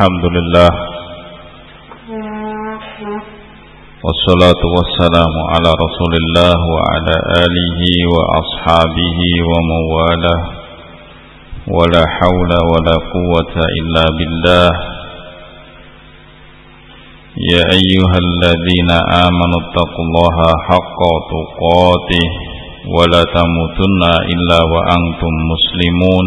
الحمد لله والصلاة والسلام على رسول الله وعلى آله وأصحابه ومن والاه ولا حول ولا قوة إلا بالله يا أيها الذين آمنوا اتقوا الله حق تقاته ولا تموتن إلا وأنتم مسلمون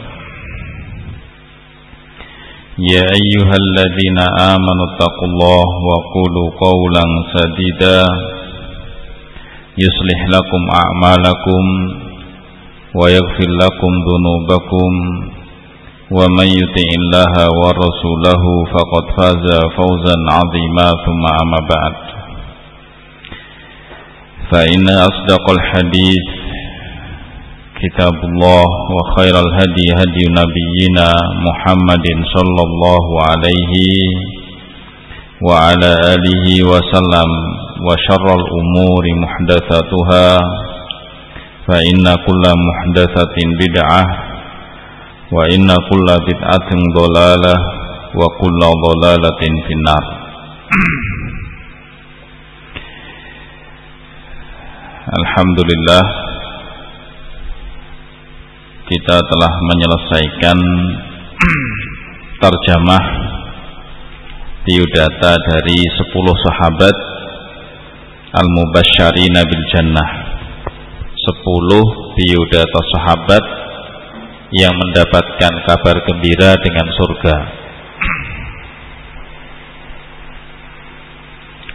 يا أيها الذين آمنوا اتقوا الله وقولوا قولا سديدا يصلح لكم أعمالكم ويغفر لكم ذنوبكم ومن يطع الله ورسوله فقد فاز فوزا عظيما ثم أما بعد فإن أصدق الحديث كتاب الله وخير الهدي هدي نبينا محمد صلى الله عليه وعلى آله وسلم وشر الأمور محدثاتها فإن كل محدثة بدعة وإن كل بدعة ضلالة وكل ضلالة في النار Alhamdulillah kita telah menyelesaikan terjemah biodata dari 10 sahabat al-mubasyari nabil jannah. 10 biodata sahabat yang mendapatkan kabar gembira dengan surga.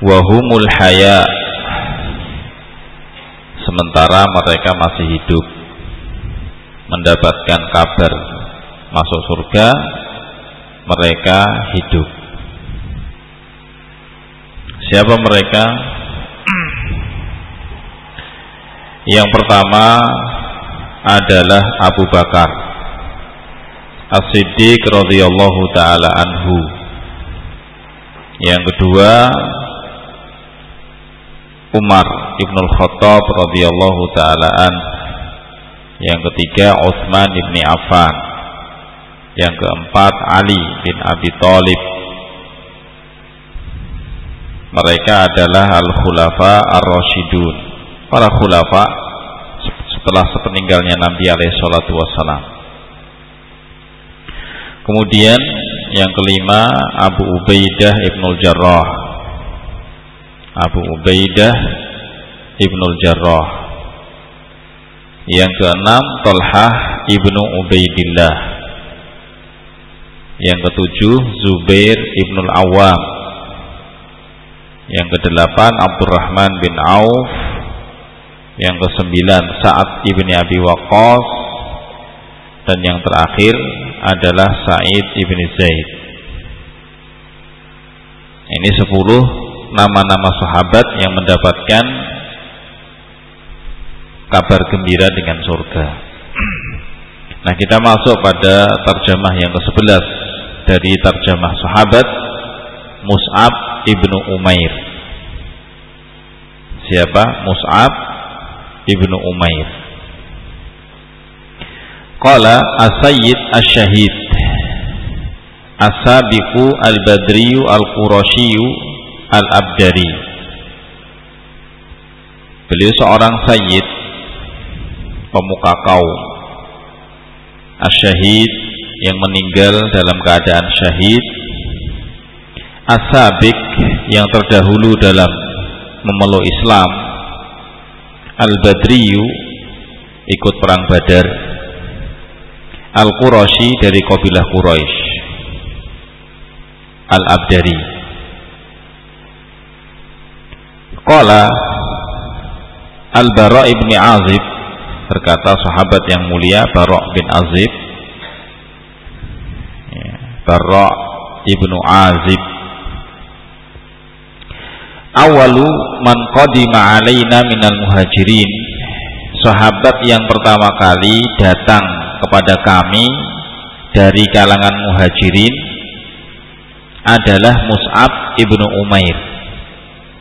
Wahumul haya. Sementara mereka masih hidup mendapatkan kabar masuk surga mereka hidup. Siapa mereka? Yang pertama adalah Abu Bakar As-Siddiq radhiyallahu taala anhu. Yang kedua Umar Ibnul Khattab radhiyallahu taala anhu yang ketiga Utsman bin Affan. Yang keempat Ali bin Abi Thalib. Mereka adalah al-khulafa ar-rasyidun para khulafa setelah sepeninggalnya Nabi alaihi salatu wassalam. Kemudian yang kelima Abu Ubaidah Ibnul Jarrah. Abu Ubaidah Ibnul Jarrah yang keenam Tolhah ibnu Ubaidillah. Yang ketujuh Zubair ibnu Awam Yang kedelapan Abdurrahman bin Auf. Yang kesembilan Sa'ad ibni Abi Waqqas. Dan yang terakhir adalah Sa'id ibni Zaid. Ini sepuluh nama-nama sahabat yang mendapatkan kabar gembira dengan surga. Nah, kita masuk pada terjemah yang ke-11 dari terjemah sahabat Mus'ab ibnu Umair. Siapa? Mus'ab ibnu Umair. Qala as-sayyid asy-syahid As-sabiqu al-badriyu al-qurasyiyu al-abdari Beliau seorang sayyid pemuka kaum. Asyahid yang meninggal dalam keadaan syahid. Asabik yang terdahulu dalam memeluk Islam. Al-badriyu ikut perang badar. Al-qurashi dari kabilah Quraisy. Al-abdari. Qala al-bara ibni azib berkata sahabat yang mulia Barok bin Azib. Ya, Barok ibnu Azib. Awalu man qadima alaina minal muhajirin. Sahabat yang pertama kali datang kepada kami dari kalangan muhajirin adalah Mus'ab ibnu Umair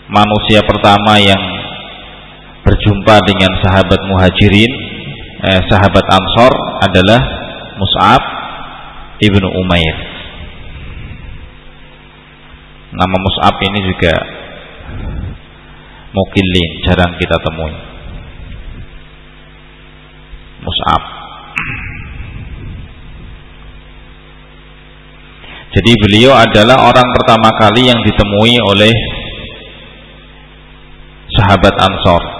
manusia pertama yang berjumpa dengan sahabat muhajirin eh, sahabat ansor adalah Mus'ab ibnu Umair. Nama Mus'ab ini juga mukillin jarang kita temui. Mus'ab. Jadi beliau adalah orang pertama kali yang ditemui oleh sahabat Ansor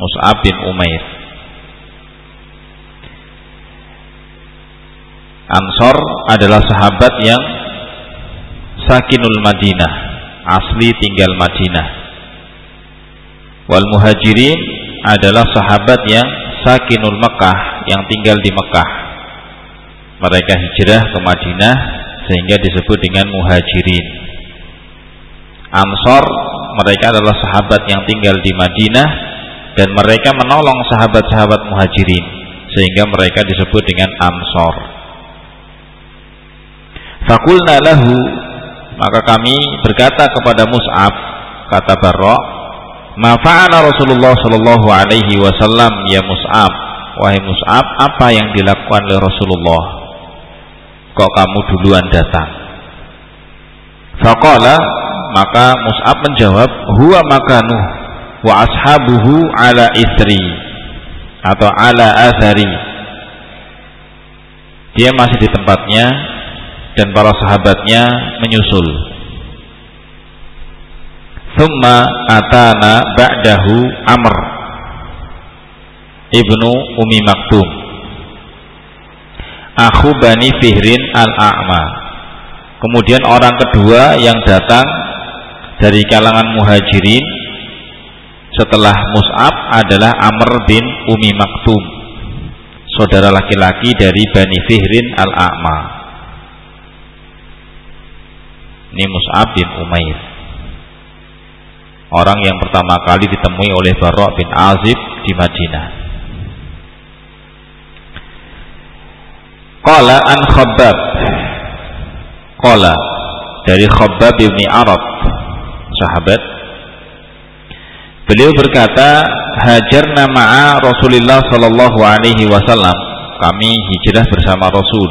Mus'ab bin Umair Ansor adalah sahabat yang sakinul Madinah asli tinggal Madinah Wal muhajirin adalah sahabat yang sakinul Mekah yang tinggal di Mekah. Mereka hijrah ke Madinah sehingga disebut dengan muhajirin. Ansor mereka adalah sahabat yang tinggal di Madinah dan mereka menolong sahabat-sahabat muhajirin sehingga mereka disebut dengan Ansor. Fakulna lahu maka kami berkata kepada Mus'ab kata Barra Ma fa'ala Rasulullah sallallahu alaihi wasallam ya Mus'ab? Wahai Mus'ab, apa yang dilakukan oleh Rasulullah? Kok kamu duluan datang? Faqala maka Mus'ab menjawab, "Huwa makanu wa ashabuhu ala istri atau ala athari." Dia masih di tempatnya dan para sahabatnya menyusul. Thumma atana ba'dahu Amr Ibnu Umi Maktum Aku Bani Fihrin Al-A'ma Kemudian orang kedua yang datang dari kalangan muhajirin setelah Mus'ab adalah Amr bin Umi Maktum saudara laki-laki dari Bani Fihrin Al-A'ma ini Mus'ab bin Umair orang yang pertama kali ditemui oleh Barok bin Azib di Madinah. Qala an Khabbab. Qala dari Khabbab bin Arab, sahabat. Beliau berkata, "Hajarna ma'a Rasulullah sallallahu alaihi wasallam." Kami hijrah bersama Rasul,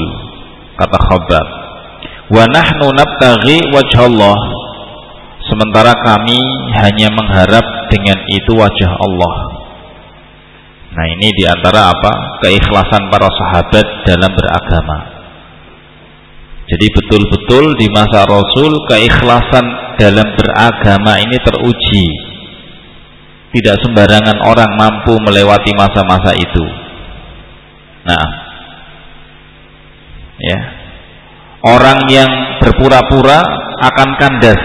kata Khabbab. Wa nahnu nabtaghi wajhallah sementara kami hanya mengharap dengan itu wajah Allah. Nah ini di antara apa keikhlasan para sahabat dalam beragama. Jadi betul-betul di masa Rasul keikhlasan dalam beragama ini teruji. Tidak sembarangan orang mampu melewati masa-masa itu. Nah, ya, orang yang berpura-pura akan kandas.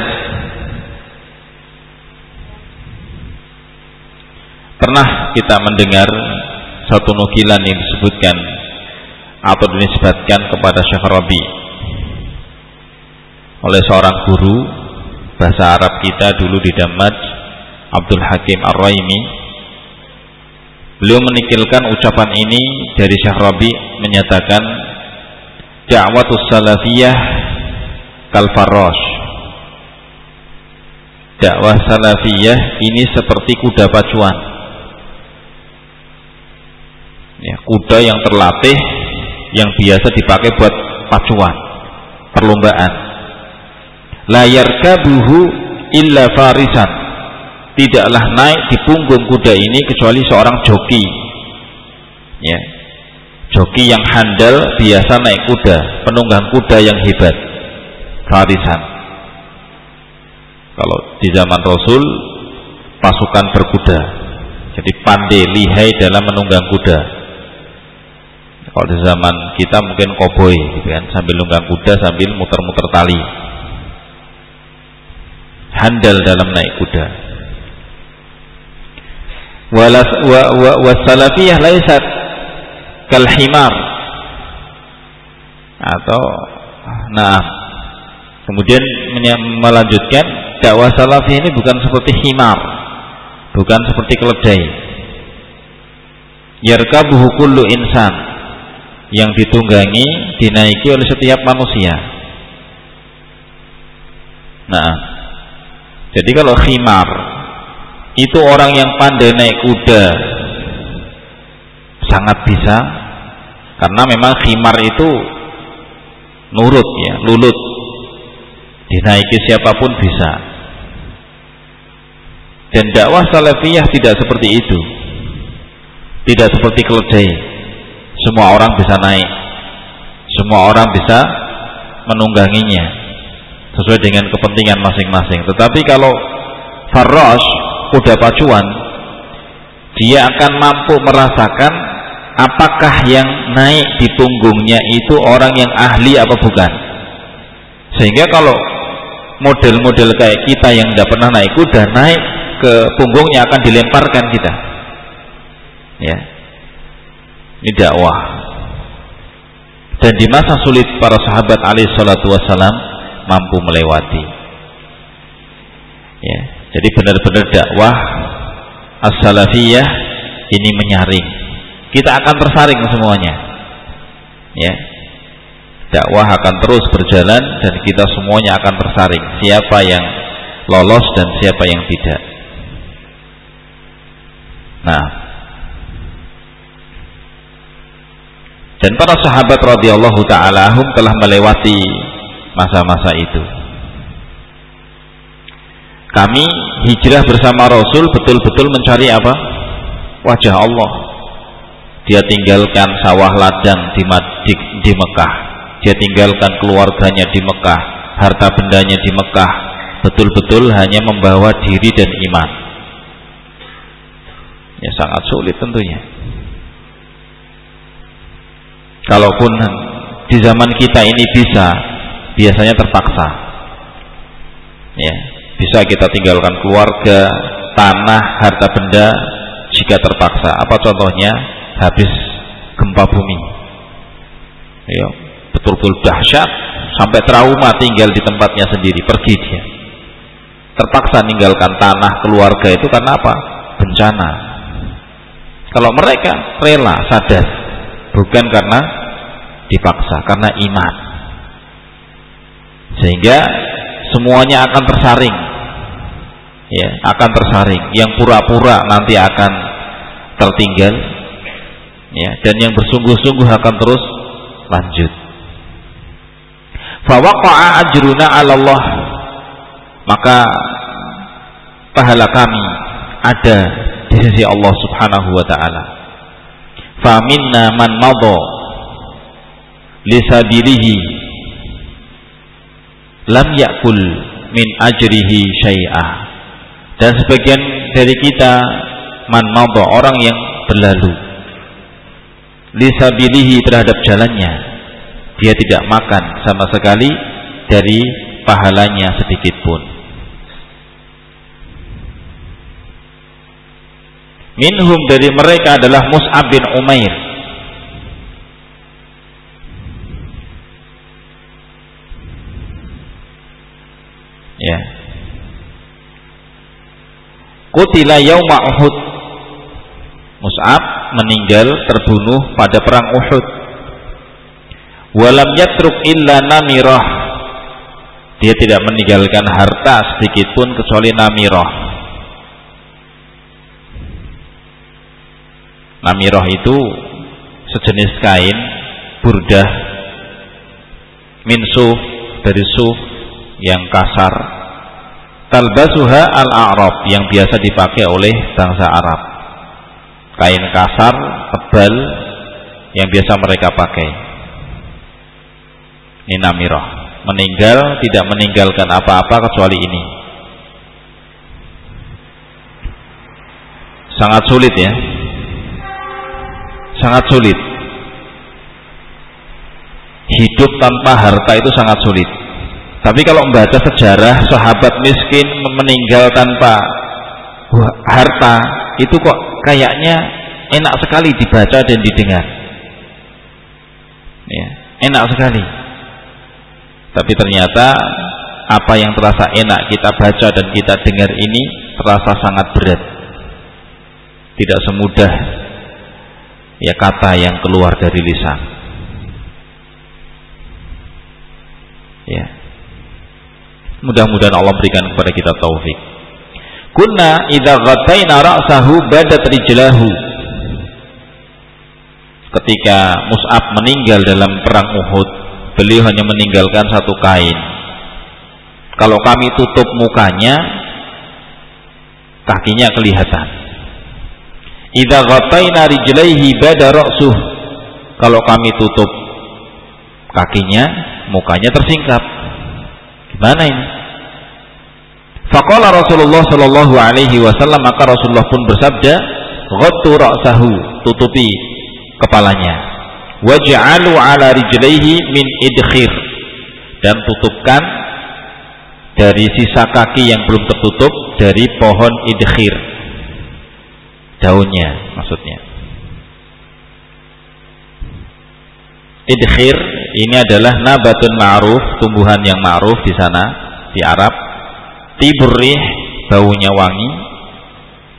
Pernah kita mendengar satu nukilan yang disebutkan atau dinisbatkan kepada Syekh Rabi oleh seorang guru bahasa Arab kita dulu di Damaj Abdul Hakim Ar-Raimi. Beliau menikilkan ucapan ini dari Syekh Rabi menyatakan da'watus salafiyah kal dakwah salafiyah ini seperti kuda pacuan. Ya, kuda yang terlatih yang biasa dipakai buat pacuan perlombaan. Layar kabuhu illa farisan tidaklah naik di punggung kuda ini kecuali seorang joki. Ya. Joki yang handal biasa naik kuda penunggang kuda yang hebat. Farisan kalau di zaman Rasul pasukan berkuda. Jadi pandai lihai dalam menunggang kuda. Kalau di zaman kita mungkin koboi gitu kan, sambil nunggang kuda sambil muter-muter tali. Handal dalam naik kuda. Wasalafiyah laisat kalhimar atau nah kemudian melanjutkan dakwah salafi ini bukan seperti himar, bukan seperti keledai. Yarkabuhu kullu insan yang ditunggangi, dinaiki oleh setiap manusia. Nah, jadi kalau khimar itu orang yang pandai naik kuda. Sangat bisa. Karena memang khimar itu nurut ya, lulut. Dinaiki siapa pun bisa. Dan dakwah salafiyah tidak seperti itu. Tidak seperti keledai. Semua orang bisa naik. Semua orang bisa menungganginya. Sesuai dengan kepentingan masing-masing. Tetapi kalau farrosh kuda pacuan dia akan mampu merasakan apakah yang naik di punggungnya itu orang yang ahli apa bukan. Sehingga kalau model-model kayak kita yang tidak pernah naik kuda naik ke punggungnya akan dilemparkan kita. Ya. Ini dakwah. Dan di masa sulit para sahabat alaihi salatu wasalam mampu melewati. Ya jadi benar-benar dakwah as-salafiyah ini menyaring. Kita akan tersaring semuanya. Ya. Dakwah akan terus berjalan dan kita semuanya akan tersaring. Siapa yang lolos dan siapa yang tidak. Nah. Dan para sahabat radhiyallahu taala telah melewati masa-masa itu kami hijrah bersama Rasul betul-betul mencari apa wajah Allah dia tinggalkan sawah ladang di, di, di Mekah dia tinggalkan keluarganya di Mekah, harta bendanya di Mekah, betul-betul hanya membawa diri dan iman. Ya sangat sulit tentunya. Kalaupun di zaman kita ini bisa, biasanya terpaksa. Ya, bisa kita tinggalkan keluarga, tanah, harta benda jika terpaksa. Apa contohnya? Habis gempa bumi. Ya, betul-betul dahsyat. Sampai trauma tinggal di tempatnya sendiri pergi dia. Terpaksa meninggalkan tanah keluarga itu karena apa? Bencana. Kalau mereka rela sadar. Bukan karena dipaksa karena iman. Sehingga semuanya akan tersaring ya akan tersaring. Yang pura-pura nanti akan tertinggal. Ya dan yang bersungguh-sungguh akan terus lanjut. Fawaqa'a ajruna Allah. Maka pahala kami ada di sisi Allah Subhanahu wa taala. Faminna man madha lisabilihi lam yakul min ajrihi syai'a dan sebagian dari kita man madha orang yang berlalu lisabilihi terhadap jalannya dia tidak makan sama sekali dari pahalanya sedikit pun. Minhum dari mereka adalah Mus'ab bin Umair. Ya. Kutila yauma Uhud. Mus'ab meninggal terbunuh pada perang Uhud. Walam yatruk illa namirah. Dia tidak meninggalkan harta sedikit pun kecuali namirah. Namirah itu sejenis kain burdah min suf dari suf yang kasar talbasuha al-a'rab yang biasa dipakai oleh bangsa Arab. Kain kasar tebal yang biasa mereka pakai. Ini namirah. Meninggal tidak meninggalkan apa-apa kecuali ini. Sangat sulit ya. Sangat sulit. Hidup tanpa harta itu sangat sulit tapi kalau membaca sejarah sahabat miskin meninggal tanpa harta itu kok kayaknya enak sekali dibaca dan didengar ya, enak sekali tapi ternyata apa yang terasa enak kita baca dan kita dengar ini terasa sangat berat. Tidak semudah ya kata yang keluar dari lisan. Ya. Mudah-mudahan Allah berikan kepada kita taufik. Kunna idza ghattaina ra'sahu badat rijlahu. Ketika Mus'ab meninggal dalam perang Uhud, beliau hanya meninggalkan satu kain kalau kami tutup mukanya, kakinya kelihatan. Idza ghattaina rijlaihi bada ra'suh. Kalau kami tutup kakinya, mukanya tersingkap. Gimana ini? Faqala Rasulullah sallallahu alaihi wasallam maka Rasulullah pun bersabda, "Ghattu ra'sahu," tutupi kepalanya. Waj'alu ala rijlaihi min idkhir dan tutupkan dari sisa kaki yang belum tertutup dari pohon idkhir daunnya maksudnya idkhir ini adalah nabatun ma'ruf tumbuhan yang ma'ruf di sana di Arab. Tiburih baunya wangi.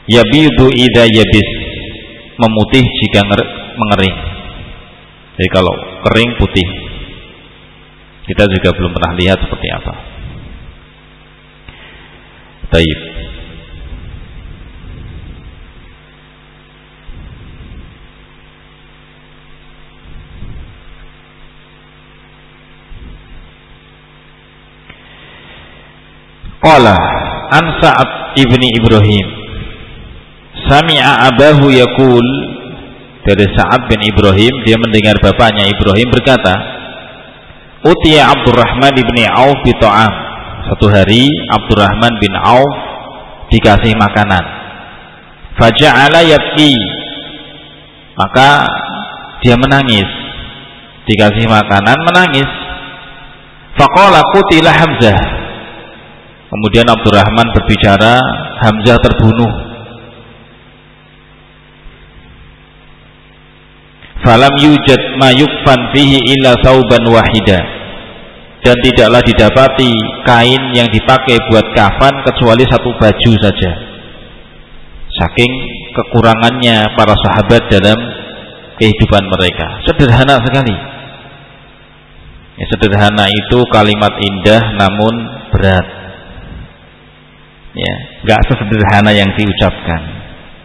Yabidu idza yabis memutih jika mengering. Jadi kalau kering putih. Kita juga belum pernah lihat seperti apa. Taib. Qala an Sa'ad ibni Ibrahim Sami'a abahu yakul dari Sa'ad bin Ibrahim dia mendengar bapaknya Ibrahim berkata Utiya Abdurrahman ibni Auf bi ta'am satu hari Abdurrahman bin Auf dikasih makanan. Faja'ala yabki. Maka dia menangis. Dikasih makanan menangis. Faqala qutila Hamzah. Kemudian Abdurrahman berbicara, Hamzah terbunuh. Falam yujad ma yukfan fihi illa sauban wahida. Dan tidaklah didapati kain yang dipakai buat kafan kecuali satu baju saja. Saking kekurangannya para sahabat dalam kehidupan mereka. Sederhana sekali. Ya, sederhana itu kalimat indah namun berat ya nggak sesederhana yang diucapkan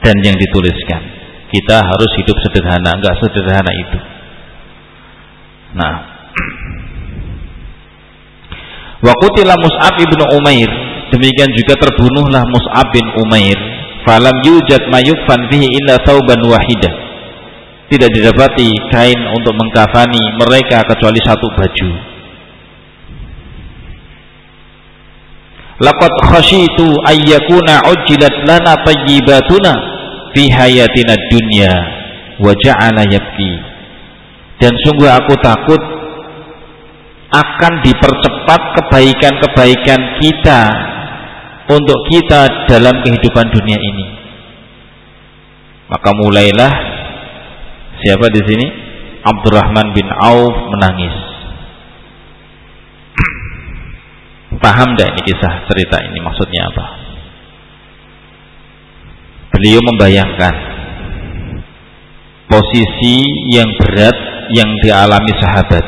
dan yang dituliskan kita harus hidup sederhana nggak sederhana itu nah Wa qutila Mus'ab ibnu Umair. Demikian juga terbunuhlah Mus'ab bin Umair. Falam yujad mayukfan fihi illa thauban wahidah. Tidak didapati kain untuk mengkafani mereka kecuali satu baju. Laqad khashitu ayyakuna ujjilat lana tayyibatuna fi hayatina dunya wa ja'ala yabki. Dan sungguh aku takut akan dipercepat kebaikan-kebaikan kita untuk kita dalam kehidupan dunia ini. Maka mulailah siapa di sini? Abdurrahman bin Auf menangis. Paham tidak ini kisah cerita ini? Maksudnya apa? Beliau membayangkan posisi yang berat yang dialami sahabat.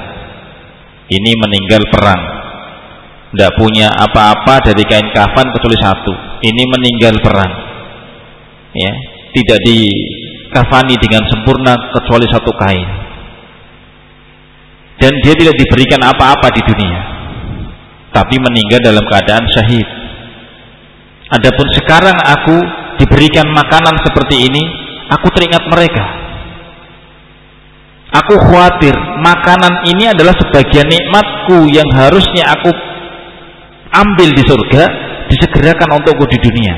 Ini meninggal perang. Tidak punya apa-apa dari kain kafan kecuali satu. Ini meninggal perang. Ya tidak dikafani dengan sempurna kecuali satu kain. Dan dia tidak diberikan apa-apa di dunia tapi meninggal dalam keadaan syahid adapun sekarang aku diberikan makanan seperti ini aku teringat mereka Aku khawatir makanan ini adalah sebagian nikmatku yang harusnya aku ambil di surga disegerakan untukku di dunia.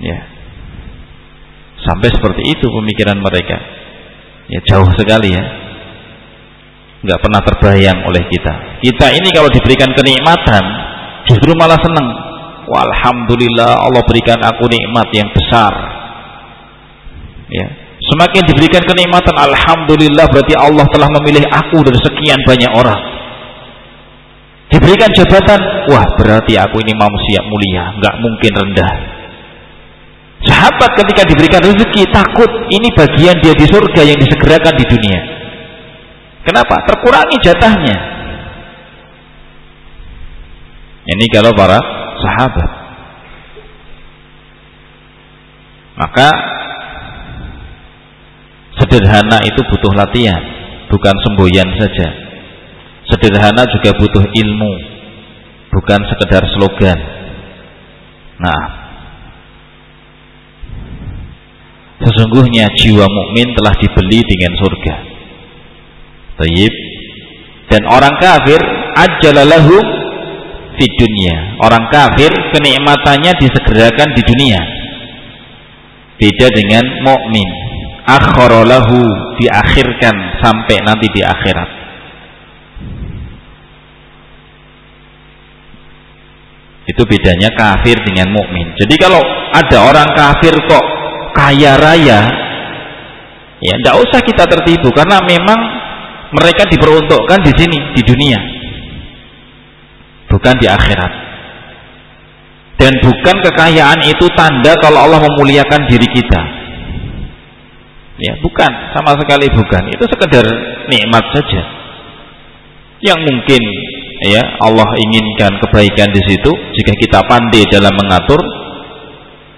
Ya. Sampai seperti itu pemikiran mereka. Ya jauh sekali ya. Nggak pernah terbayang oleh kita. Kita ini kalau diberikan kenikmatan justru malah senang. Walhamdulillah Allah berikan aku nikmat yang besar. Ya, Semakin diberikan kenikmatan Alhamdulillah berarti Allah telah memilih aku dari sekian banyak orang Diberikan jabatan, wah berarti aku ini manusia mulia, nggak mungkin rendah. Sahabat ketika diberikan rezeki takut ini bagian dia di surga yang disegerakan di dunia. Kenapa? Terkurangi jatahnya. Ini kalau para sahabat. Maka sederhana itu butuh latihan, bukan semboyan saja. Sederhana juga butuh ilmu, bukan sekedar slogan. Nah, sesungguhnya jiwa mukmin telah dibeli dengan surga. Taib. Dan orang kafir ajalalahum di dunia. Orang kafir kenikmatannya disegerakan di dunia. Beda dengan mukmin. Akharalahu diakhirkan sampai nanti di akhirat. Itu bedanya kafir dengan mukmin. Jadi kalau ada orang kafir kok kaya raya, ya tidak usah kita tertipu karena memang mereka diperuntukkan di sini di dunia. Bukan di akhirat. Dan bukan kekayaan itu tanda kalau Allah memuliakan diri kita. Ya bukan. Sama sekali bukan. Itu sekedar nikmat saja. Yang mungkin ya Allah inginkan kebaikan di situ jika kita pandai dalam mengatur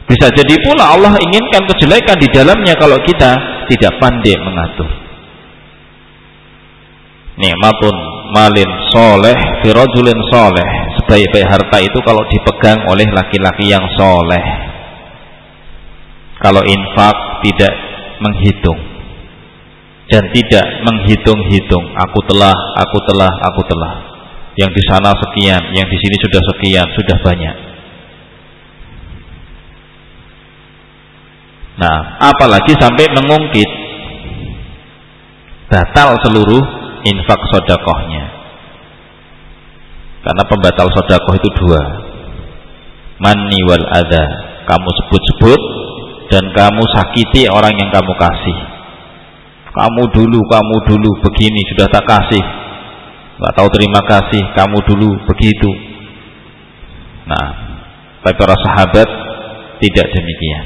bisa jadi pula Allah inginkan kejelekan di dalamnya kalau kita tidak pandai mengatur nikmatun malin soleh firajulin soleh. Sebaik-baik harta itu kalau dipegang oleh laki-laki yang soleh. Kalau infak tidak menghitung. Dan tidak menghitung-hitung aku telah, aku telah, aku telah. Yang di sana sekian, yang di sini sudah sekian, sudah banyak. Nah apalagi sampai mengungkit. Batal seluruh infak sodakohnya. Karena pembatal sodakoh itu dua. Mani wal ada kamu sebut-sebut dan kamu sakiti orang yang kamu kasih. Kamu dulu, kamu dulu begini sudah tak kasih. Nggak tahu terima kasih kamu dulu begitu. Nah tapi para sahabat tidak demikian.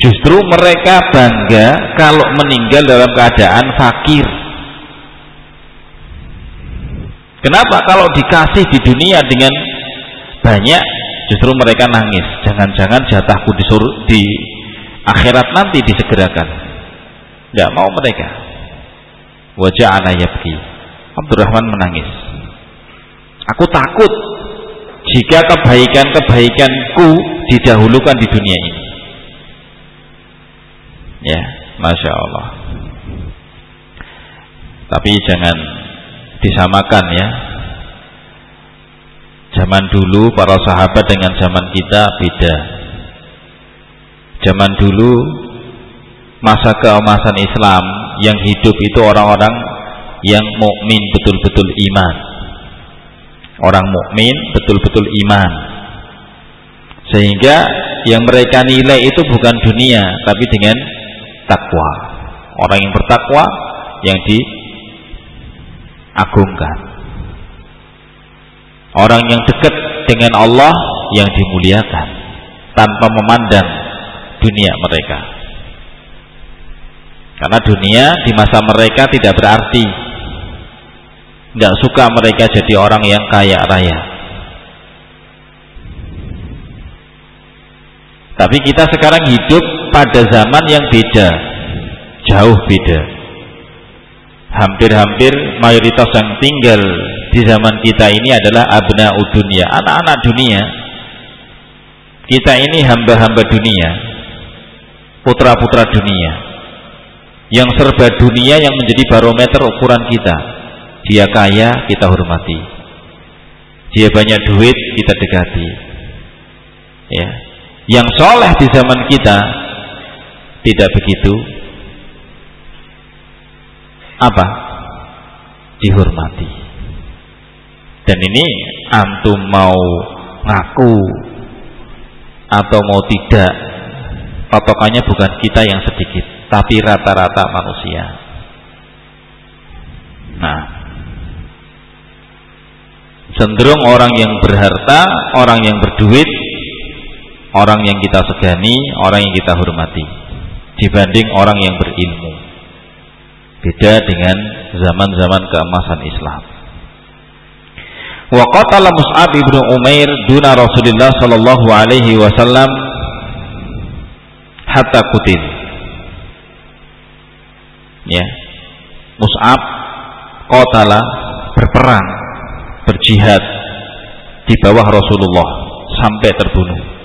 Justru mereka bangga kalau meninggal dalam keadaan fakir Kenapa kalau dikasih di dunia dengan banyak justru mereka nangis. Jangan-jangan jatahku disuruh di akhirat nanti disegerakan. Tidak mau mereka. Wajah yabki. Abdurrahman menangis. Aku takut jika kebaikan-kebaikanku didahulukan di dunia ini. Ya, masya Allah. Tapi jangan disamakan ya. Zaman dulu para sahabat dengan zaman kita beda. Zaman dulu masa keemasan Islam yang hidup itu orang-orang yang mukmin betul-betul iman. Orang mukmin betul-betul iman. Sehingga yang mereka nilai itu bukan dunia tapi dengan takwa. Orang yang bertakwa yang di agungkan. Orang yang dekat dengan Allah yang dimuliakan tanpa memandang dunia mereka. Karena dunia di masa mereka tidak berarti. Tidak suka mereka jadi orang yang kaya raya. Tapi kita sekarang hidup pada zaman yang beda. Jauh beda hampir-hampir mayoritas yang tinggal di zaman kita ini adalah abna dunia, anak-anak dunia. Kita ini hamba-hamba dunia, putra-putra dunia. Yang serba dunia yang menjadi barometer ukuran kita. Dia kaya, kita hormati. Dia banyak duit, kita dekati. Ya. Yang soleh di zaman kita tidak begitu, apa? Dihormati. Dan ini antum mau ngaku atau mau tidak, patokannya bukan kita yang sedikit, tapi rata-rata manusia. Nah, cenderung orang yang berharta, orang yang berduit, orang yang kita segani, orang yang kita hormati dibanding orang yang berilmu. Beda dengan zaman-zaman keemasan Islam. Wa qatala Mus'ab ibnu Umair duna Rasulullah sallallahu alaihi wasallam hatta kutil. Ya. Mus'ab qatala berperang, berjihad di bawah Rasulullah sampai terbunuh.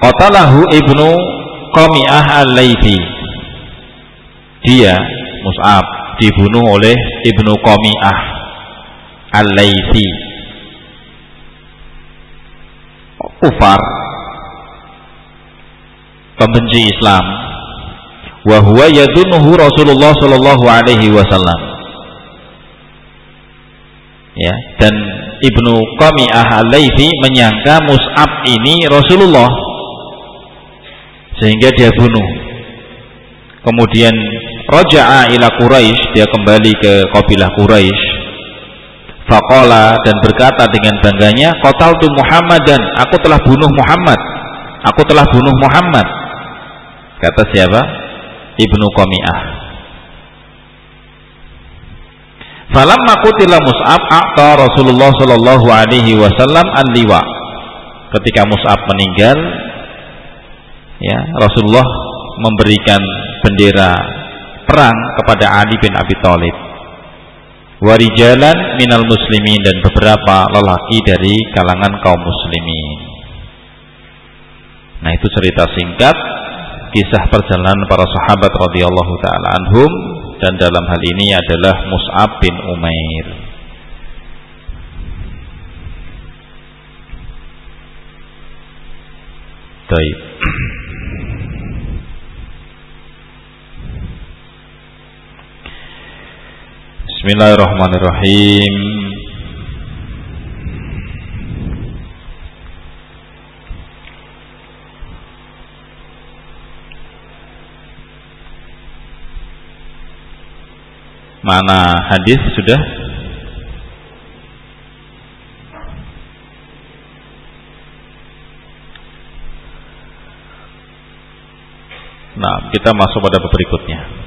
Qatalahu ibnu Qami'ah al-Laythi. Dia Mus'ab dibunuh oleh ibnu Qami'ah al-Laythi. Kufar pembenci Islam wa huwa yadunuhu Rasulullah sallallahu alaihi wasallam ya dan Ibnu Qami'ah al-Laythi menyangka Mus'ab ini Rasulullah sehingga dia bunuh. Kemudian raja'a ila Quraisy dia kembali ke kabilah Quraisy faqala dan berkata dengan bangganya qataltu Muhammadan aku telah bunuh Muhammad. Aku telah bunuh Muhammad. Kata siapa? Ibnu Qami'ah. Falamma qutila Mus'ab aqta Rasulullah sallallahu alaihi wasallam an liwa. Ketika Mus'ab meninggal, ya Rasulullah memberikan bendera perang kepada Ali bin Abi Thalib. Warijalan minal muslimin dan beberapa lelaki dari kalangan kaum muslimin. Nah itu cerita singkat kisah perjalanan para sahabat radhiyallahu taala anhum dan dalam hal ini adalah Mus'ab bin Umair. Baik. Bismillahirrahmanirrahim Mana hadis sudah? Nah, kita masuk pada berikutnya.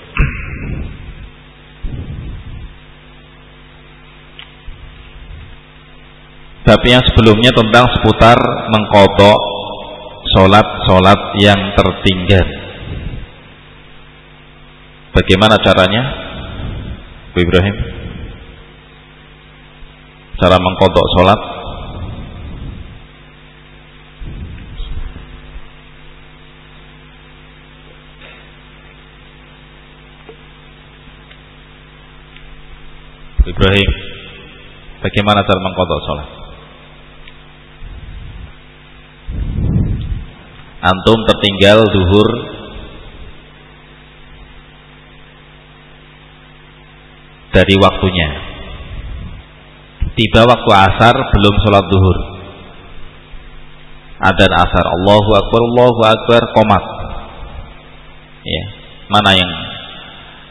Tapi yang sebelumnya tentang seputar mengkodok sholat-sholat yang tertinggal. Bagaimana caranya? Bu Ibrahim? Cara mengkodok sholat? Ibrahim, bagaimana cara mengkodok sholat? Antum tertinggal duhur dari waktunya. Tiba waktu asar belum sholat duhur ada asar Allahu Akbar Allahu Akbar komat. Ya mana yang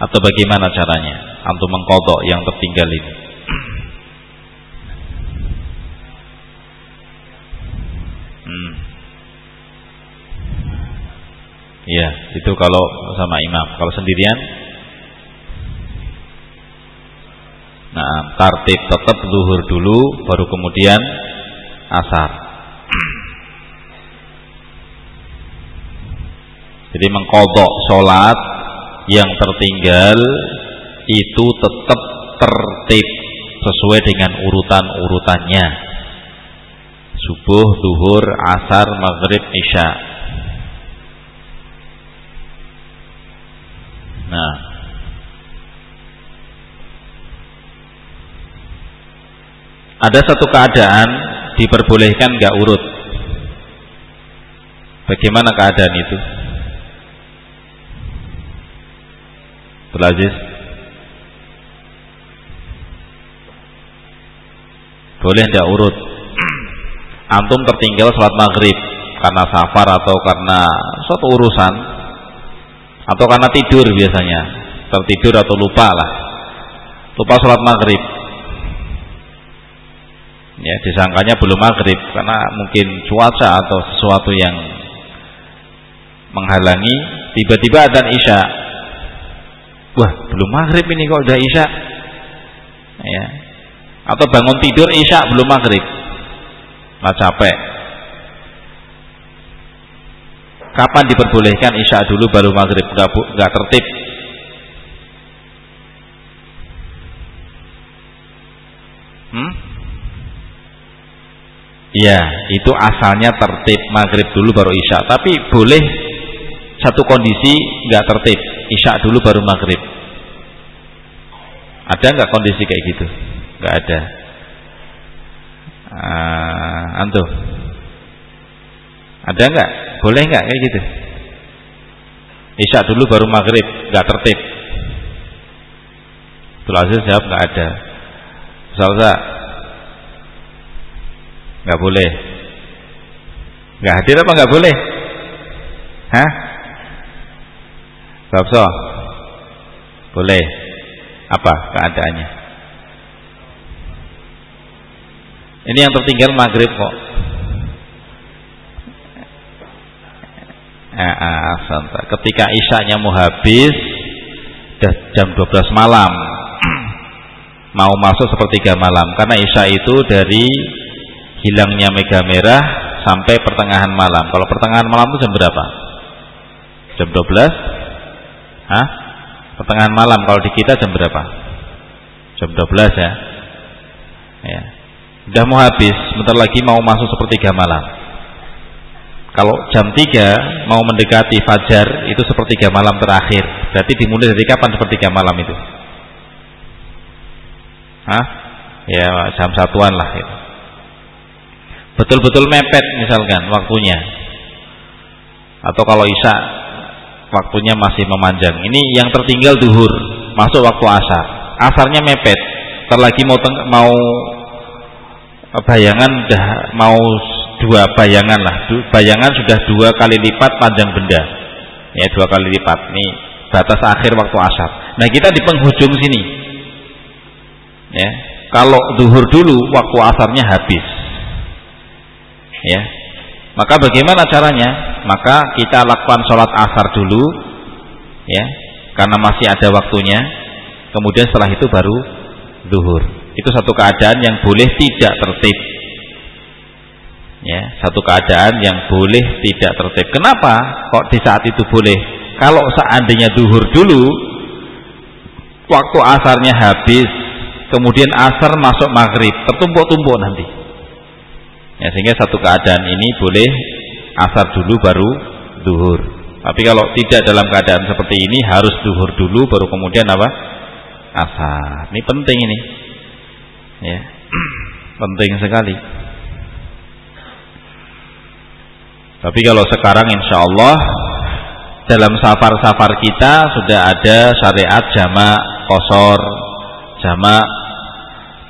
atau bagaimana caranya antum mengkodok yang tertinggal ini itu kalau sama imam. Kalau sendirian, nah tartib tetap zuhur dulu, baru kemudian asar. Jadi mengkodok sholat yang tertinggal itu tetap tertib sesuai dengan urutan-urutannya. Subuh, duhur, asar, maghrib, isya. Nah, ada satu keadaan diperbolehkan nggak urut. Bagaimana keadaan itu? Belajar. Boleh tidak urut? Antum tertinggal sholat maghrib karena safar atau karena suatu urusan atau karena tidur biasanya tertidur atau lupa lah lupa sholat maghrib ya disangkanya belum maghrib karena mungkin cuaca atau sesuatu yang menghalangi. Tiba-tiba ada isya. Wah belum maghrib ini kok udah isya? Ya. Atau bangun tidur isya belum maghrib. Nah capek. Kapan diperbolehkan isya dulu baru maghrib? Nggak nggak tertib. Hmm? Iya, itu asalnya tertib maghrib dulu baru isya. Tapi boleh satu kondisi nggak tertib, isya dulu baru maghrib. Ada nggak kondisi kayak gitu? Nggak ada. Uh, antum, ada nggak? Boleh nggak kayak gitu? Isya dulu baru maghrib, nggak tertib. Tulasnya jawab nggak ada. Salsa, nggak boleh. Nggak hadir apa nggak boleh? Hah? Babso? Boleh. Apa keadaannya? Ini yang tertinggal maghrib kok. Eh, ah, Ketika isyanya mau habis, jam 12 malam, mau masuk sepertiga malam. Karena isya itu dari hilangnya mega merah sampai pertengahan malam. Kalau pertengahan malam itu jam berapa? Jam 12? Hah? Pertengahan malam kalau di kita jam berapa? Jam 12 ya. Ya. Sudah mau habis, sebentar lagi mau masuk sepertiga malam. Kalau jam 3 mau mendekati fajar itu sepertiga malam terakhir. Berarti dimulai dari kapan sepertiga malam itu? Hah? Ya jam satuan lah itu betul-betul mepet misalkan waktunya. Atau kalau isya waktunya masih memanjang. Ini yang tertinggal duhur masuk waktu asar. Asarnya mepet. Terlagi mau mau bayangan udah mau dua bayangan lah. Bayangan sudah dua kali lipat panjang benda. Ya dua kali lipat. Ini batas akhir waktu asar. Nah kita di penghujung sini. Ya kalau duhur dulu waktu asarnya habis ya. Maka bagaimana caranya? Maka kita lakukan sholat asar dulu ya karena masih ada waktunya. Kemudian setelah itu baru zuhur. Itu satu keadaan yang boleh tidak tertib ya. Satu keadaan yang boleh tidak tertib. Kenapa kok di saat itu boleh? Kalau seandainya zuhur dulu waktu asarnya habis kemudian asar masuk maghrib tertumpuk-tumpuk nanti Ya, sehingga satu keadaan ini boleh asar dulu baru duhur. Tapi kalau tidak dalam keadaan seperti ini harus duhur dulu baru kemudian apa? Asar. Ini penting ini. Ya. penting sekali. Tapi kalau sekarang insya Allah dalam safar-safar kita sudah ada syariat jamak kosor, jamak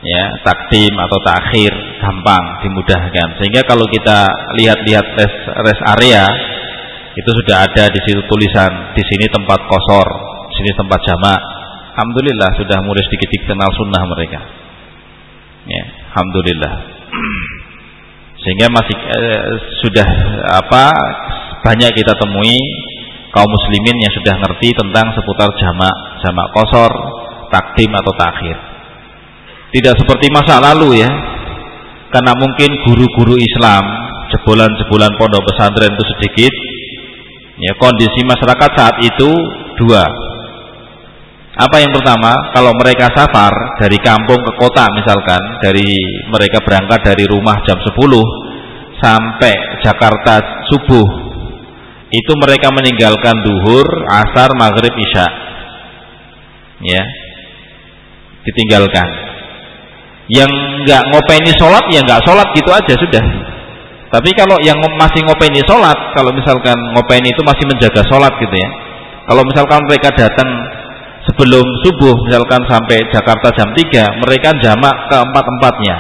ya takdim atau takhir gampang dimudahkan. Sehingga kalau kita lihat-lihat rest, rest area itu sudah ada di situ tulisan di sini tempat kosor di sini tempat jamak. Alhamdulillah sudah mulai sedikit kenal sunnah mereka. Ya alhamdulillah. Sehingga masih eh, sudah apa banyak kita temui kaum muslimin yang sudah ngerti tentang seputar jamak jamak kosor takdim atau takhir tidak seperti masa lalu ya. Karena mungkin guru-guru Islam, jebolan-jebolan pondok pesantren itu sedikit. Ya, kondisi masyarakat saat itu dua. Apa yang pertama, kalau mereka safar dari kampung ke kota misalkan, dari mereka berangkat dari rumah jam 10 sampai Jakarta subuh, itu mereka meninggalkan duhur, asar, maghrib, isya. Ya, ditinggalkan yang nggak ngopeni sholat ya nggak sholat gitu aja sudah. Tapi kalau yang masih ngopeni sholat kalau misalkan ngopeni itu masih menjaga sholat gitu ya. Kalau misalkan mereka datang sebelum subuh misalkan sampai Jakarta jam 3 mereka jamak keempat-empatnya.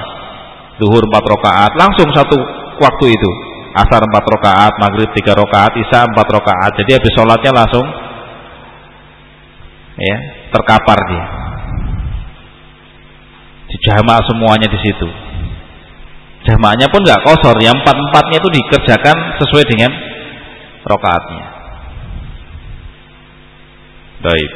Duhur empat rakaat langsung satu waktu itu. Asar empat rakaat maghrib tiga rakaat isya empat rakaat. Jadi habis sholatnya langsung ya terkapar dia jamaah semuanya di situ. Jamaahnya pun nggak kosor. Yang empat empatnya itu dikerjakan sesuai dengan rokaatnya baik.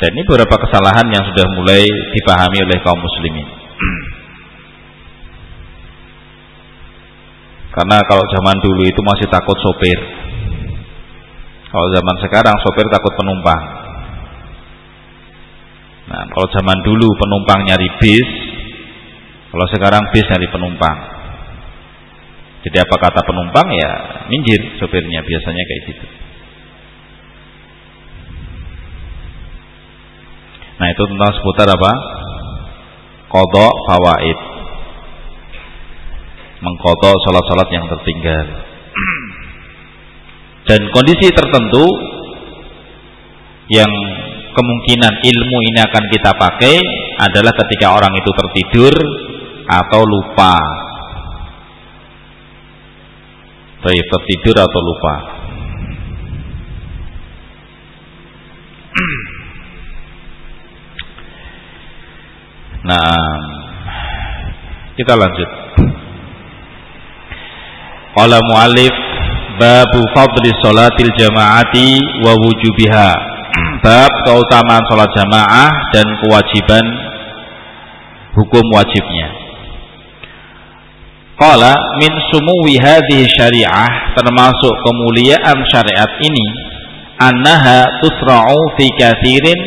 Dan ini beberapa kesalahan yang sudah mulai dipahami oleh kaum muslimin. Karena kalau zaman dulu itu masih takut sopir. Kalau zaman sekarang sopir takut penumpang nah kalau zaman dulu penumpang nyari bis kalau sekarang bis dari penumpang. Jadi apa kata penumpang ya minjir sopirnya biasanya kayak gitu. Nah itu tentang seputar apa? Kodok fawaid. Mengkodok sholat-sholat yang tertinggal. Dan kondisi tertentu yang kemungkinan ilmu ini akan kita pakai adalah ketika orang itu tertidur atau lupa. Baik tertidur atau lupa. Nah Kita lanjut. Qala mu'alif Babu fadli sholatil jama'ati wa wujubiha Bab keutamaan sholat jamaah dan kewajiban hukum wajibnya. Qala min sumuwi hadhihi syariah termasuk kemuliaan syariat ini annaha tusra'u fi kathirin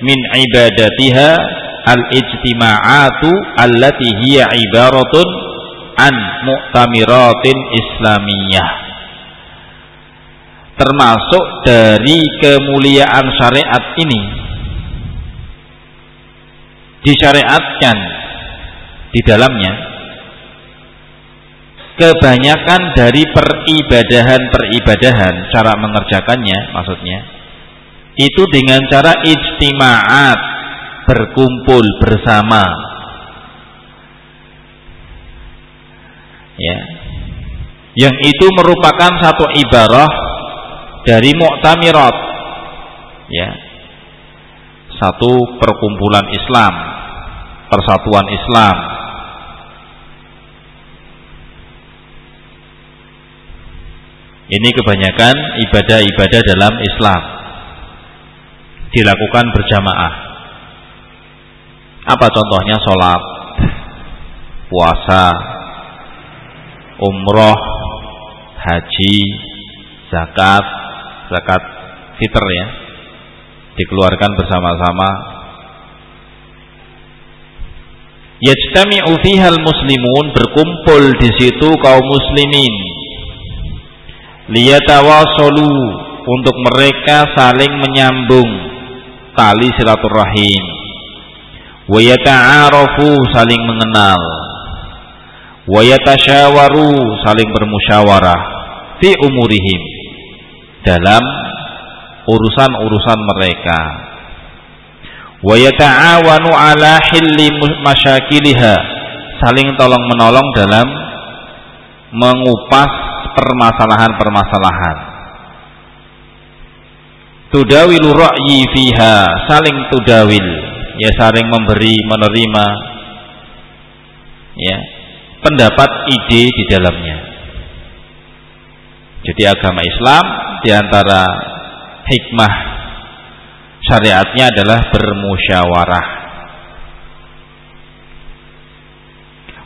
min ibadatiha al-ijtima'atu allati hiya ibaratun an mu'tamiratin islamiyah termasuk dari kemuliaan syariat ini. Disyariatkan di dalamnya kebanyakan dari peribadahan-peribadahan cara mengerjakannya maksudnya itu dengan cara ijtimaat berkumpul bersama. Ya. Yang itu merupakan satu ibarah dari mu'tamirat. Ya. Satu perkumpulan Islam persatuan Islam. Ini kebanyakan ibadah-ibadah dalam Islam. Dilakukan berjamaah. Apa contohnya? Sholat, puasa, umroh, haji, zakat, zakat fitr ya, dikeluarkan bersama-sama. Yajtami'u fiha muslimun berkumpul di situ kaum muslimin. Liyatawasalu untuk mereka saling menyambung tali silaturahim. Wa yata'arafu saling mengenal. Wa yatasyawaru saling bermusyawarah. Fi umurihim dalam urusan-urusan mereka wa yata'awanu ala hilli masyakiliha saling tolong menolong dalam mengupas permasalahan-permasalahan. Tudawilu ra'yi fiha, saling tudawil, ya saling memberi, menerima ya, pendapat ide di dalamnya. Jadi agama Islam di antara hikmah syariatnya adalah bermusyawarah.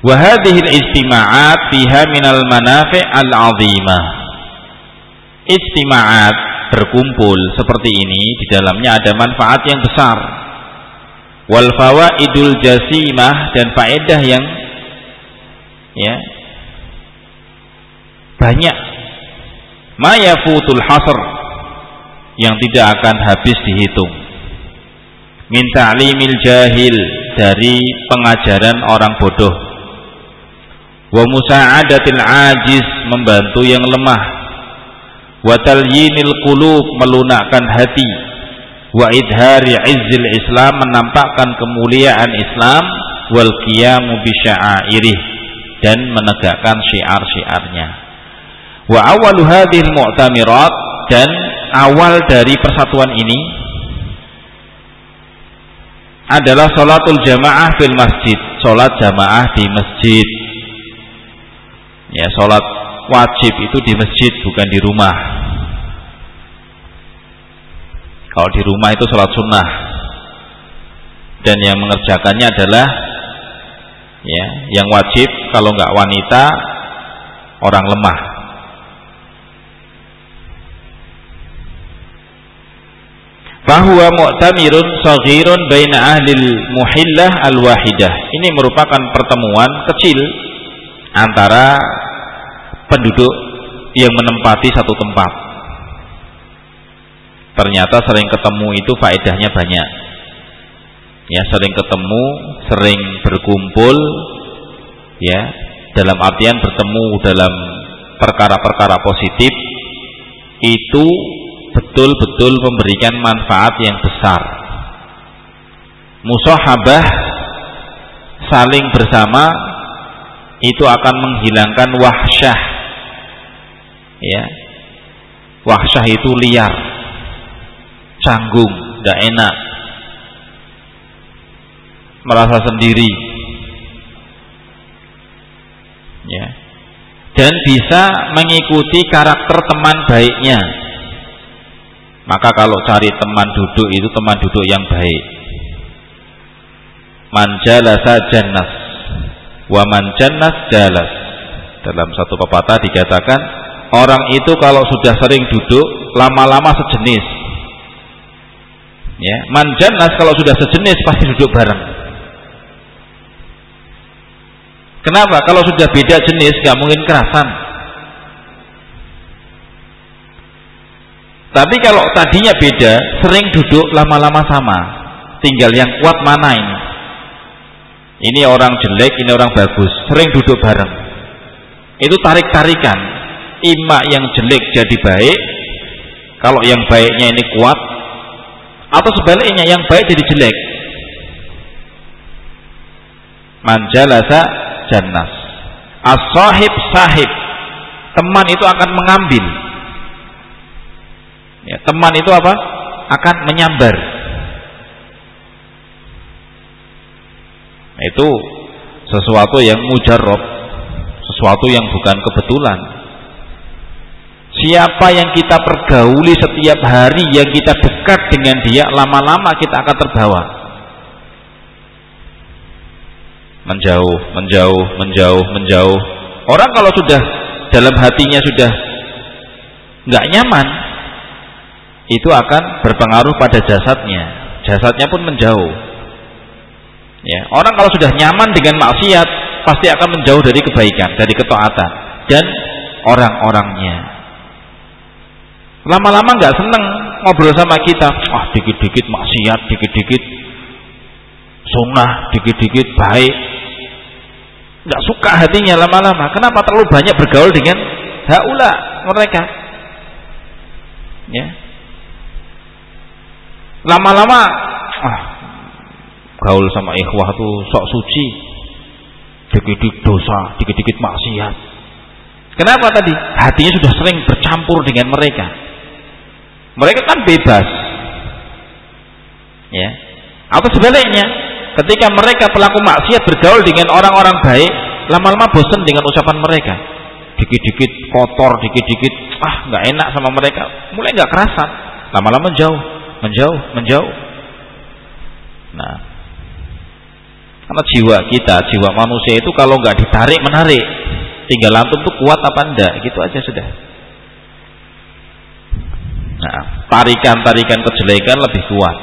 Wa hadhihi al-ijtima'at fiha minal manafi' al-'azimah. Ijtima'at berkumpul seperti ini di dalamnya ada manfaat yang besar. Wal fawaidul jasimah dan faedah yang ya banyak ma yafutul hasr. Yang tidak akan habis dihitung. Min ta'limil jahil. Dari pengajaran orang bodoh. Wa musa'adatil ajiz. Membantu yang lemah. Wa talyinil qulub. Melunakkan hati. Wa idhari izzil islam. Menampakkan kemuliaan Islam. Wal qiyamu bi dan menegakkan syiar-syiarnya wa awalu hadhil mu'tamirat dan awal dari persatuan ini adalah sholatul jamaah fil masjid, sholat jamaah di masjid. Ya, sholat wajib itu di masjid bukan di rumah. Kalau di rumah itu sholat sunnah dan yang mengerjakannya adalah ya yang wajib kalau nggak wanita orang lemah bahwa mu'tamirun saghirun baina ahli muhillah al-wahidah. Ini merupakan pertemuan kecil antara penduduk yang menempati satu tempat. Ternyata sering ketemu itu faedahnya banyak. Ya sering ketemu, sering berkumpul ya dalam artian bertemu dalam perkara-perkara positif itu betul-betul memberikan manfaat yang besar. Musahabah saling bersama itu akan menghilangkan wahsyah. Ya. Wahsyah itu liar, canggung, tidak enak, merasa sendiri ya dan bisa mengikuti karakter teman baiknya maka kalau cari teman duduk itu teman duduk yang baik. Manjalasa jannas. Wa manjannas jalas. Dalam satu pepatah dikatakan orang itu kalau sudah sering duduk lama-lama sejenis. Ya manjannas kalau sudah sejenis pasti duduk bareng. Kenapa? Kalau sudah beda jenis nggak mungkin kerasan. Tapi kalau tadinya beda, sering duduk lama-lama sama. Tinggal yang kuat mana ini? Ini orang jelek, ini orang bagus. Sering duduk bareng. Itu tarik-tarikan. Ima yang jelek jadi baik. Kalau yang baiknya ini kuat. Atau sebaliknya yang baik jadi jelek. Manjalasa jannas. As-sahib sahib. Teman itu akan mengambil. Ya, teman itu apa? Akan menyambar. Itu sesuatu yang mujarrob, sesuatu yang bukan kebetulan. Siapa yang kita pergauli setiap hari, yang kita dekat dengan dia, lama-lama kita akan terbawa menjauh, menjauh, menjauh, menjauh. Orang kalau sudah dalam hatinya sudah nggak nyaman, itu akan berpengaruh pada jasadnya. Jasadnya pun menjauh. Ya, orang kalau sudah nyaman dengan maksiat, pasti akan menjauh dari kebaikan, dari ketaatan dan orang-orangnya. Lama-lama nggak seneng ngobrol sama kita, ah dikit-dikit maksiat, dikit-dikit sunnah, dikit-dikit baik, nggak suka hatinya lama-lama. Kenapa terlalu banyak bergaul dengan haula mereka? Ya. Lama-lama ah, gaul sama ikhwah tuh sok suci. Dikit-dikit dosa, dikit-dikit maksiat. Kenapa tadi? Hatinya sudah sering bercampur dengan mereka. Mereka kan bebas. Ya. Atau sebaliknya, Ketika mereka pelaku maksiat bergaul dengan orang-orang baik, lama-lama bosan dengan ucapan mereka. Dikit-dikit kotor, dikit-dikit ah nggak enak sama mereka, mulai nggak kerasan. Lama-lama menjauh, menjauh, menjauh. Nah, karena jiwa kita, jiwa manusia itu kalau nggak ditarik menarik, tinggal lantung tuh kuat apa enggak, gitu aja sudah. Nah, tarikan-tarikan kejelekan lebih kuat.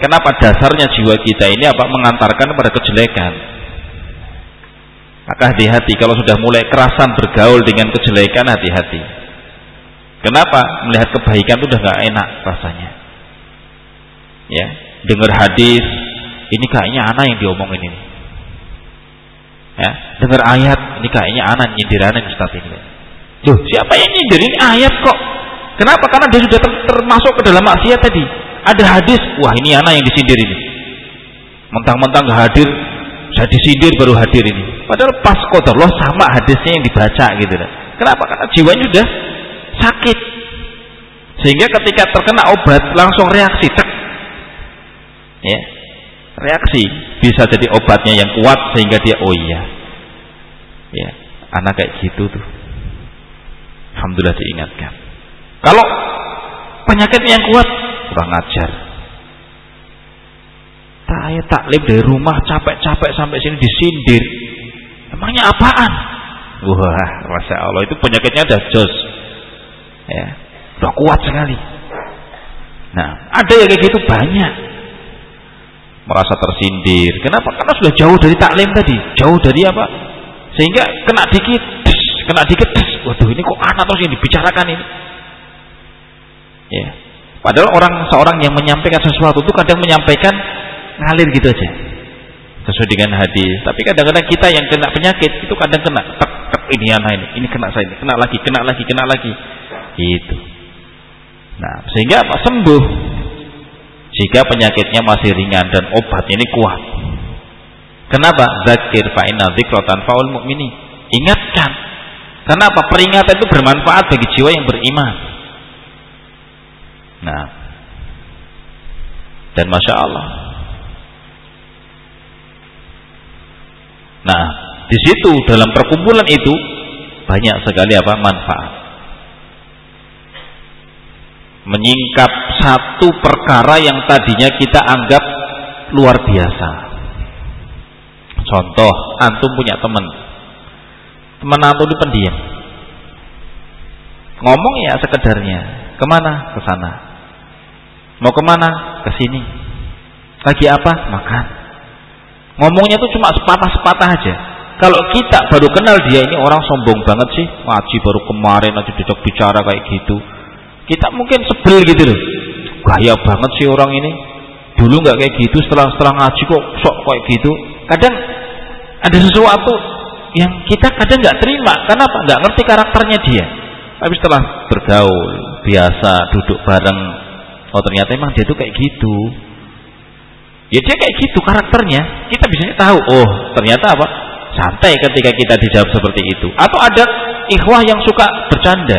Kenapa dasarnya jiwa kita ini apa mengantarkan pada kejelekan? Maka hati-hati kalau sudah mulai kerasan bergaul dengan kejelekan hati-hati. Kenapa? Melihat kebaikan itu udah nggak enak rasanya. Ya, dengar hadis, ini kayaknya anak yang diomongin ini. Ya, dengar ayat, ini kayaknya anak nyindir anak Ustaz ini. Loh, siapa yang nyindir ini ayat kok? Kenapa? Karena dia sudah ter termasuk ke dalam maksiat tadi ada hadis wah ini anak yang disindir ini mentang-mentang gak hadir saya disindir baru hadir ini padahal pas kotor loh sama hadisnya yang dibaca gitu kan kenapa karena jiwanya sudah sakit sehingga ketika terkena obat langsung reaksi tek ya. Reaksi. Bisa jadi obatnya yang kuat sehingga dia oh iya. Ya anak kayak gitu tuh. Alhamdulillah diingatkan. Kalau penyakit yang kuat kurang ajar. Saya taklim dari rumah capek-capek sampai sini disindir. Emangnya apaan? Wah masya Allah itu penyakitnya ada jos. Ya udah kuat sekali. Nah ada yang kayak gitu banyak merasa tersindir. Kenapa? Karena sudah jauh dari taklim tadi. Jauh dari apa? Sehingga kena dikit kena dikit waduh ini kok anak terus yang dibicarakan ini? Ya. Padahal orang seorang yang menyampaikan sesuatu itu kadang menyampaikan ngalir gitu aja. Sesuai dengan hadis. Tapi kadang-kadang kita yang kena penyakit itu kadang kena tek, tek ini anak ini ini kena saya ini kena lagi kena lagi kena lagi. Gitu. Nah sehingga apa? Sembuh jika penyakitnya masih ringan dan obatnya ini kuat. Kenapa? Zakir fa inna dzikratan faul mu'mini. Ingatkan. Kenapa? Peringatan itu bermanfaat bagi jiwa yang beriman. Nah. Dan masya Allah. Nah, di situ dalam perkumpulan itu banyak sekali apa? Manfaat. Menyingkap satu perkara yang tadinya kita anggap luar biasa. Contoh, antum punya teman. Teman antum itu pendiam. Ngomong ya sekedarnya. Ke mana? Ke sana. Mau ke mana? Ke sini. Lagi apa? Makan Ngomongnya tuh cuma sepatah-sepatah aja. Kalau kita baru kenal dia ini orang sombong banget sih, ngaji baru kemarin aja diajak bicara kayak gitu. Kita mungkin sebel gitu loh. Gaya banget sih orang ini. Dulu nggak kayak gitu, setelah setelah ngaji kok sok kayak gitu. Kadang ada sesuatu yang kita kadang nggak terima. Kenapa? Nggak ngerti karakternya dia. Tapi setelah bergaul, biasa duduk bareng, oh ternyata emang dia tuh kayak gitu Ya dia kayak gitu karakternya. Kita bisa tahu, oh ternyata apa? Santai ketika kita dijawab seperti itu. Atau ada ikhwah yang suka bercanda.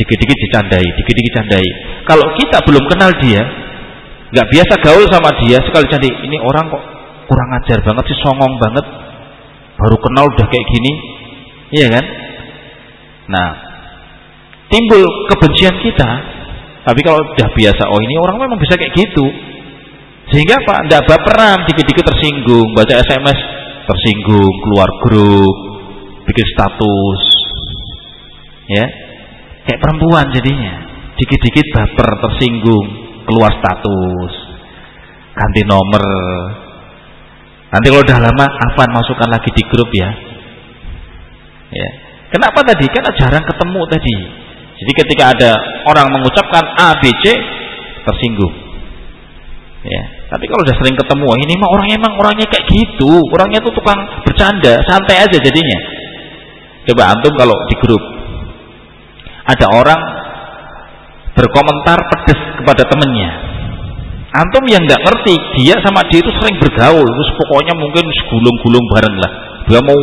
Dikit-dikit dicandai, dikit-dikit candai. Kalau kita belum kenal dia, nggak biasa gaul sama dia, sekali candai, ini orang kok kurang ajar banget sih, songong banget. Baru kenal udah kayak gini. Iya kan? Nah, timbul kebencian kita. Tapi kalau udah biasa, oh ini orang memang bisa kayak gitu sehingga Pak, tidak baperan, dikit-dikit tersinggung, baca SMS tersinggung, keluar grup, bikin status, ya, kayak perempuan jadinya, dikit-dikit baper, tersinggung, keluar status, ganti nomor. Nanti kalau udah lama, apa masukkan lagi di grup ya. Ya. Kenapa tadi? Karena jarang ketemu tadi. Jadi ketika ada orang mengucapkan A, B, C, tersinggung. Ya. Tapi kalau udah sering ketemu, ini mah orangnya emang orangnya kayak gitu, orangnya tuh tukang bercanda, santai aja jadinya. Coba antum kalau di grup ada orang berkomentar pedes kepada temennya. Antum yang nggak ngerti, dia sama dia itu sering bergaul, terus pokoknya mungkin segulung-gulung bareng lah. Dia mau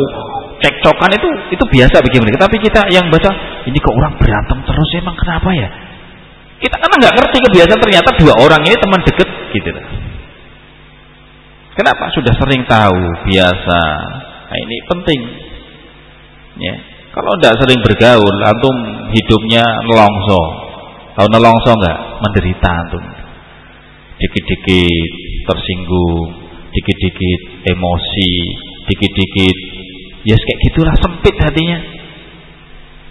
cekcokan itu itu biasa bagi mereka. Tapi kita yang baca ini kok orang berantem terus emang kenapa ya? Kita kan nggak ngerti kebiasaan ternyata dua orang ini teman deket gitu. Kenapa? Sudah sering tahu, biasa. Nah, ini penting. Ya. Kalau tidak sering bergaul, antum hidupnya nelongso. Tahu nelongso enggak? Menderita antum. Dikit-dikit tersinggung, dikit-dikit emosi, dikit-dikit ya yes, kayak gitulah sempit hatinya.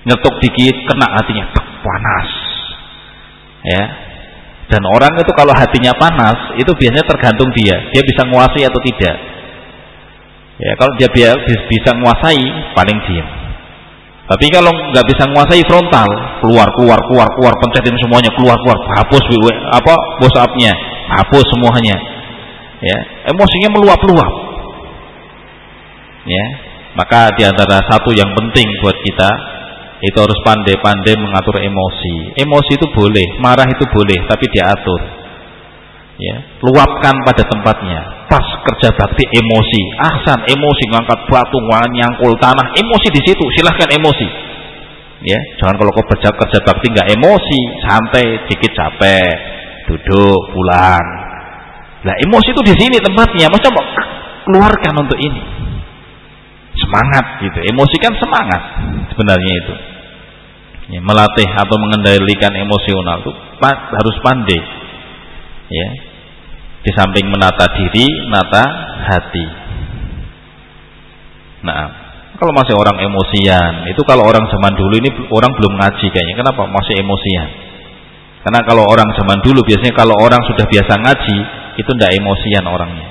Nyetuk dikit kena hatinya panas. Ya, dan orang itu kalau hatinya panas, itu biasanya tergantung dia. Dia bisa menguasai atau tidak. Ya, kalau dia bisa menguasai, paling diam. Tapi kalau nggak bisa menguasai frontal, keluar, keluar, keluar, keluar, pencetin semuanya, keluar, keluar, hapus apa WhatsApp-nya, hapus semuanya. Ya, emosinya meluap-luap. Ya, maka di antara satu yang penting buat kita itu harus pandai-pandai mengatur emosi. Emosi itu boleh, marah itu boleh, tapi diatur. Ya, luapkan pada tempatnya. Pas kerja bakti emosi, ahsan emosi ngangkat batu, nyangkul tanah, emosi di situ, silahkan emosi. Ya, jangan kalau kau kerja kerja bakti nggak emosi, santai, dikit capek, duduk, pulang. Nah, emosi itu di sini tempatnya. Macam keluarkan untuk ini. Semangat gitu. Emosi kan semangat sebenarnya itu. Ya, melatih atau mengendalikan emosional itu harus pandai. Ya. Di samping menata diri, menata hati. Nah, kalau masih orang emosian, itu kalau orang zaman dulu ini orang belum ngaji kayaknya. Kenapa masih emosian? Karena kalau orang zaman dulu biasanya kalau orang sudah biasa ngaji, itu tidak emosian orangnya.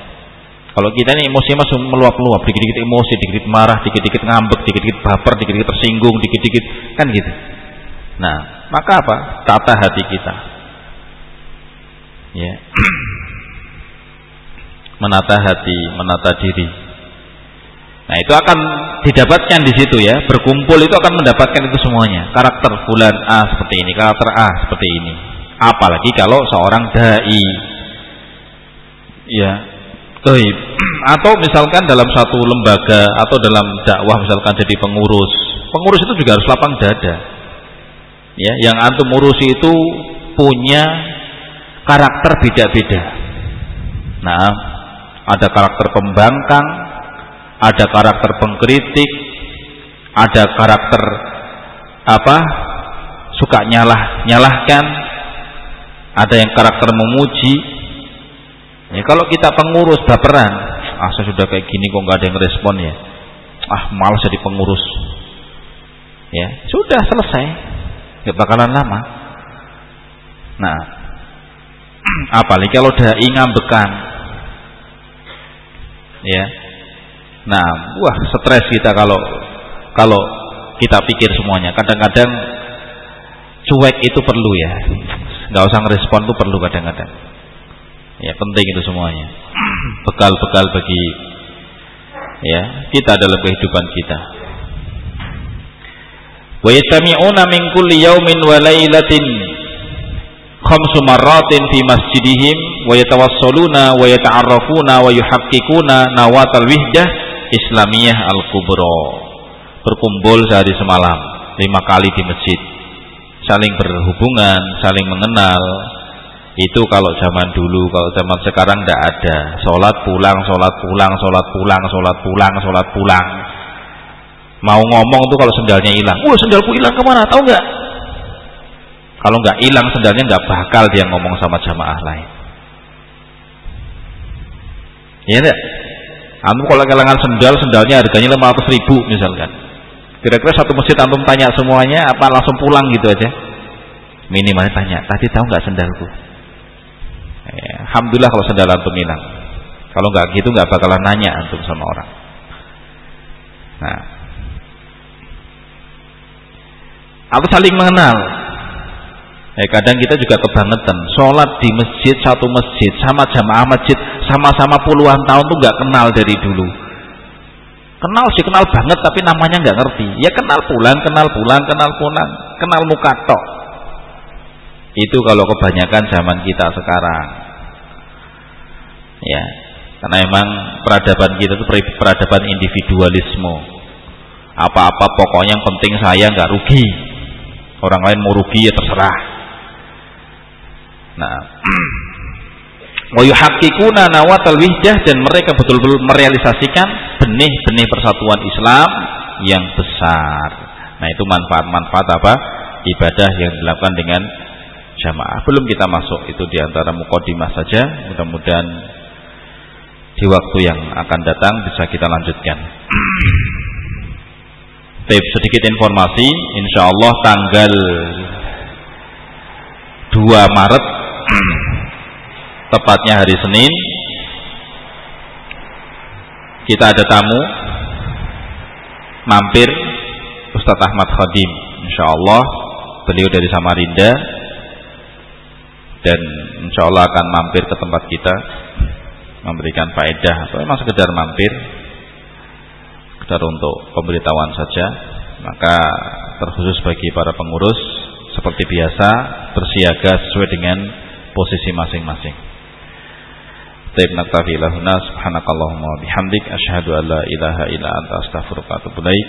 Kalau kita ini emosi masuk meluap-luap, dikit-dikit emosi, dikit-dikit marah, dikit-dikit ngambek, dikit-dikit baper, dikit-dikit tersinggung, dikit-dikit kan gitu. Nah, maka apa? Tata hati kita. Ya. menata hati, menata diri. Nah, itu akan didapatkan di situ ya. Berkumpul itu akan mendapatkan itu semuanya. Karakter bulan A seperti ini, karakter A seperti ini. Apalagi kalau seorang dai. Ya. Atau misalkan dalam satu lembaga atau dalam dakwah misalkan jadi pengurus. Pengurus itu juga harus lapang dada. Ya, yang antum urusi itu punya karakter beda-beda. Nah, ada karakter pembangkang, ada karakter pengkritik, ada karakter apa? suka nyalah nyalahkan, ada yang karakter memuji. Ya, kalau kita pengurus baperan, ah saya sudah kayak gini kok nggak ada yang respon ya. Ah malas jadi pengurus. Ya, sudah selesai. Gak bakalan lama. Nah, apalagi kalau dai ngambekan. Ya, Nah, wah stres kita kalau kalau kita pikir semuanya. Kadang-kadang cuek itu perlu ya. Nggak usah ngerespon itu perlu kadang-kadang. Ya penting itu semuanya. Bekal-bekal bagi ya kita dalam kehidupan kita. Wa yastami'una min kulli yawmin wa lailatin khamsu marratin fi masjidihim wa yatawassaluna wa yata'arrafuna wa yuhaqqiquna nawatal wihdah Islamiyah Al-Kubro berkumpul sehari semalam lima kali di masjid. Saling berhubungan saling mengenal. Itu kalau zaman dulu kalau zaman sekarang tidak ada. Sholat pulang sholat pulang sholat pulang sholat pulang sholat pulang. Mau ngomong tuh kalau sendalnya hilang. Wah sendalku hilang ke mana? Tahu nggak kalau nggak hilang sendalnya nggak bakal dia ngomong sama jamaah lain ya enggak Antum kalau kehilangan sendal, sendalnya harganya 500 ribu misalkan. Kira-kira satu masjid antum tanya semuanya apa langsung pulang gitu aja? Minimalnya tanya, tadi tahu nggak sendalku? Ya, Alhamdulillah kalau sendal antum hilang. Kalau nggak gitu nggak bakalan nanya antum sama orang. Nah, atau saling mengenal. Eh, kadang kita juga kebangetan. Sholat di masjid satu masjid sama jamaah masjid sama-sama puluhan tahun tuh nggak kenal dari dulu. Kenal sih kenal banget tapi namanya nggak ngerti. Ya kenal pulang kenal pulang kenal pulang kenal muka tok. Itu kalau kebanyakan zaman kita sekarang. Ya karena emang peradaban kita itu peradaban individualisme. Apa-apa pokoknya yang penting saya nggak rugi. Orang lain mau rugi ya terserah Nah, wa yuhaqqiquna nawatal wihdah dan mereka betul-betul merealisasikan benih-benih persatuan Islam yang besar. Nah, itu manfaat-manfaat apa? Ibadah yang dilakukan dengan jamaah. Belum kita masuk itu di antara saja. Mudah-mudahan di waktu yang akan datang bisa kita lanjutkan. Tips sedikit informasi, insya Allah tanggal 2 Maret tepatnya hari Senin. Kita ada tamu. Mampir Ustadz Ahmad Khadim. Insya Allah beliau dari Samarinda. Dan Insya Allah akan mampir ke tempat kita. Memberikan faedah. Atau memang sekedar mampir. Sekedar untuk pemberitahuan saja. Maka terkhusus bagi para pengurus seperti biasa bersiaga sesuai dengan posisi masing-masing. Taib naktafi lahuna subhanakallahumma bihamdik asyhadu an la ilaha illa anta astaghfiruka wa atubu ilaik.